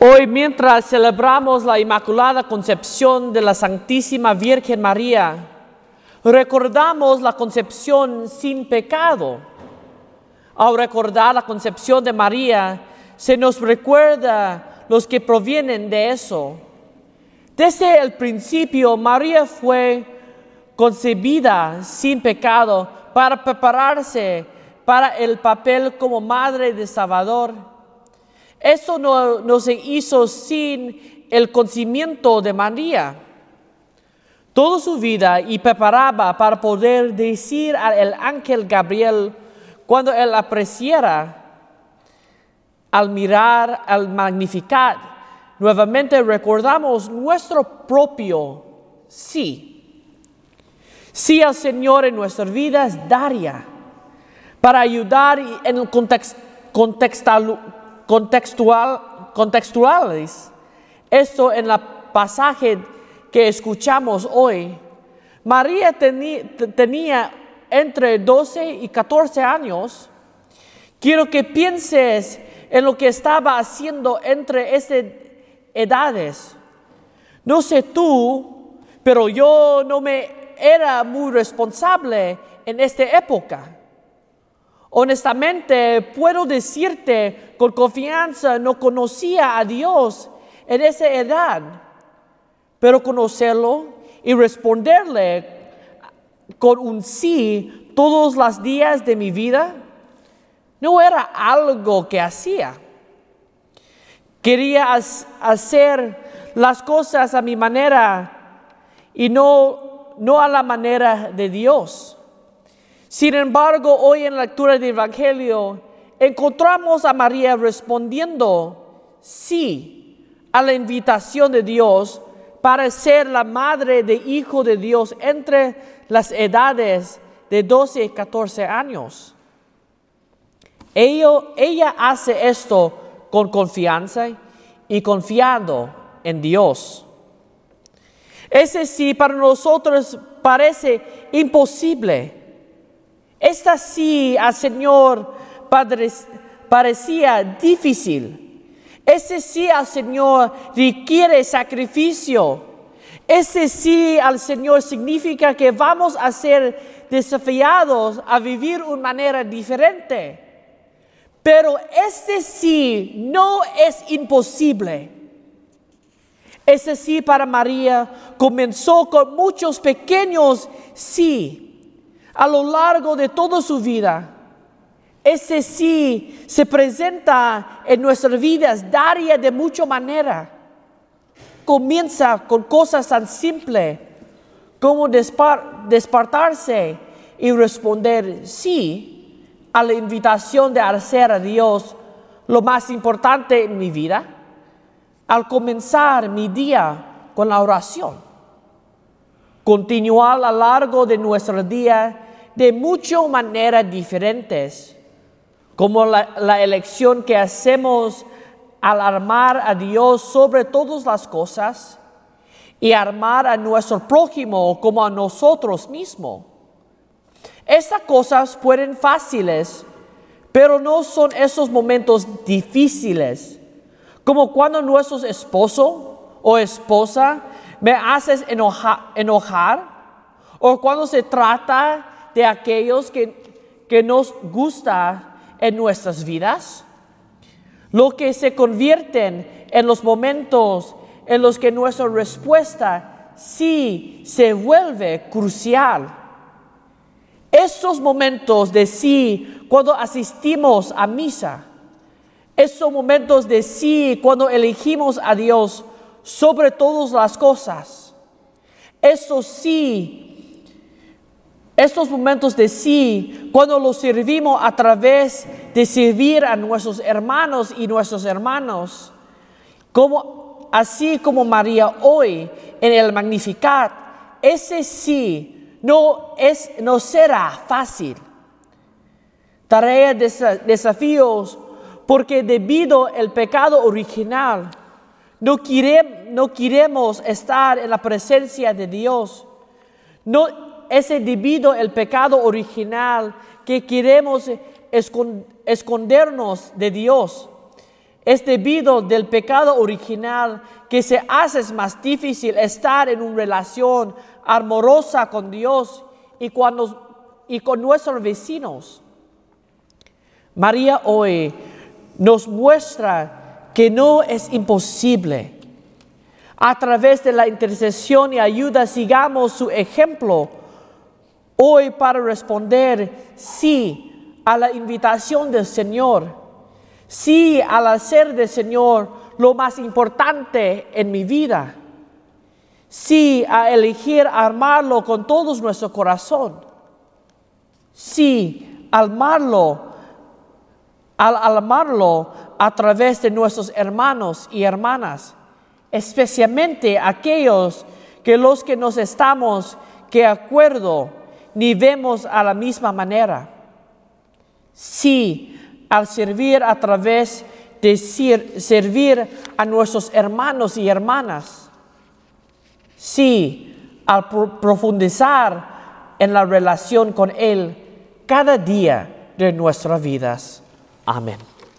Hoy, mientras celebramos la Inmaculada Concepción de la Santísima Virgen María, recordamos la concepción sin pecado. Al recordar la concepción de María, se nos recuerda los que provienen de eso. Desde el principio, María fue concebida sin pecado para prepararse para el papel como madre de Salvador. Eso no, no se hizo sin el conocimiento de María. Toda su vida y preparaba para poder decir al ángel Gabriel cuando él apreciara al mirar al Magnificat, nuevamente recordamos nuestro propio sí. Sí al Señor en nuestras vidas daría para ayudar en el contextual, contextual, contextuales. Esto en el pasaje que escuchamos hoy. María tenía entre 12 y 14 años. Quiero que pienses en lo que estaba haciendo entre esas edades. No sé tú, pero yo no me era muy responsable en esta época. Honestamente, puedo decirte con confianza, no conocía a Dios en esa edad, pero conocerlo y responderle con un sí todos los días de mi vida no era algo que hacía. Quería hacer las cosas a mi manera y no, no a la manera de Dios. Sin embargo, hoy en la lectura del Evangelio encontramos a María respondiendo sí a la invitación de Dios para ser la madre de hijo de Dios entre las edades de 12 y 14 años. ella hace esto con confianza y confiando en Dios. Ese sí para nosotros parece imposible esta sí al Señor Padre parecía difícil. Ese sí al Señor requiere sacrificio. Ese sí al Señor significa que vamos a ser desafiados a vivir una manera diferente. Pero este sí no es imposible. Ese sí para María comenzó con muchos pequeños sí a lo largo de toda su vida. Ese sí se presenta en nuestras vidas daría de mucha manera. Comienza con cosas tan simples como despertarse y responder sí a la invitación de hacer a Dios lo más importante en mi vida, al comenzar mi día con la oración. Continuar a lo largo de nuestro día de muchas maneras diferentes, como la, elección que hacemos al armar a Dios sobre todas las cosas y armar a nuestro prójimo como a nosotros mismos. Estas cosas pueden fáciles, pero no son esos momentos difíciles, como cuando nuestro esposo o esposa me haces enojar, o cuando se trata de aquellos que, que nos gusta en nuestras vidas, lo que se convierten en los momentos en los que nuestra respuesta sí se vuelve crucial. Estos momentos de sí cuando asistimos a misa, estos momentos de sí cuando elegimos a Dios sobre todas las cosas, estos sí estos momentos de sí, cuando los servimos a través de servir a nuestros hermanos y nuestros hermanos, como, así como María hoy en el Magnificat, ese sí no, es, no será fácil. Tarea de desafíos, porque debido al pecado original, no, queremos estar en la presencia de Dios. Ese debido el pecado original que queremos escondernos de Dios. es debido del pecado original que se hace más difícil estar en una relación amorosa con Dios y, cuando, y con nuestros vecinos. María hoy nos muestra que no es imposible. A través de la intercesión y ayuda sigamos su ejemplo hoy para responder sí a la invitación del Señor, sí al hacer del Señor lo más importante en mi vida, sí a elegir amarlo con todo nuestro corazón, sí amarlo al amarlo a través de nuestros hermanos y hermanas, especialmente aquellos que los que nos estamos que acuerdo ni vemos a la misma manera. Sí, al servir a través de servir a nuestros hermanos y hermanas. Sí, al profundizar en la relación con Él cada día de nuestras vidas. Amen.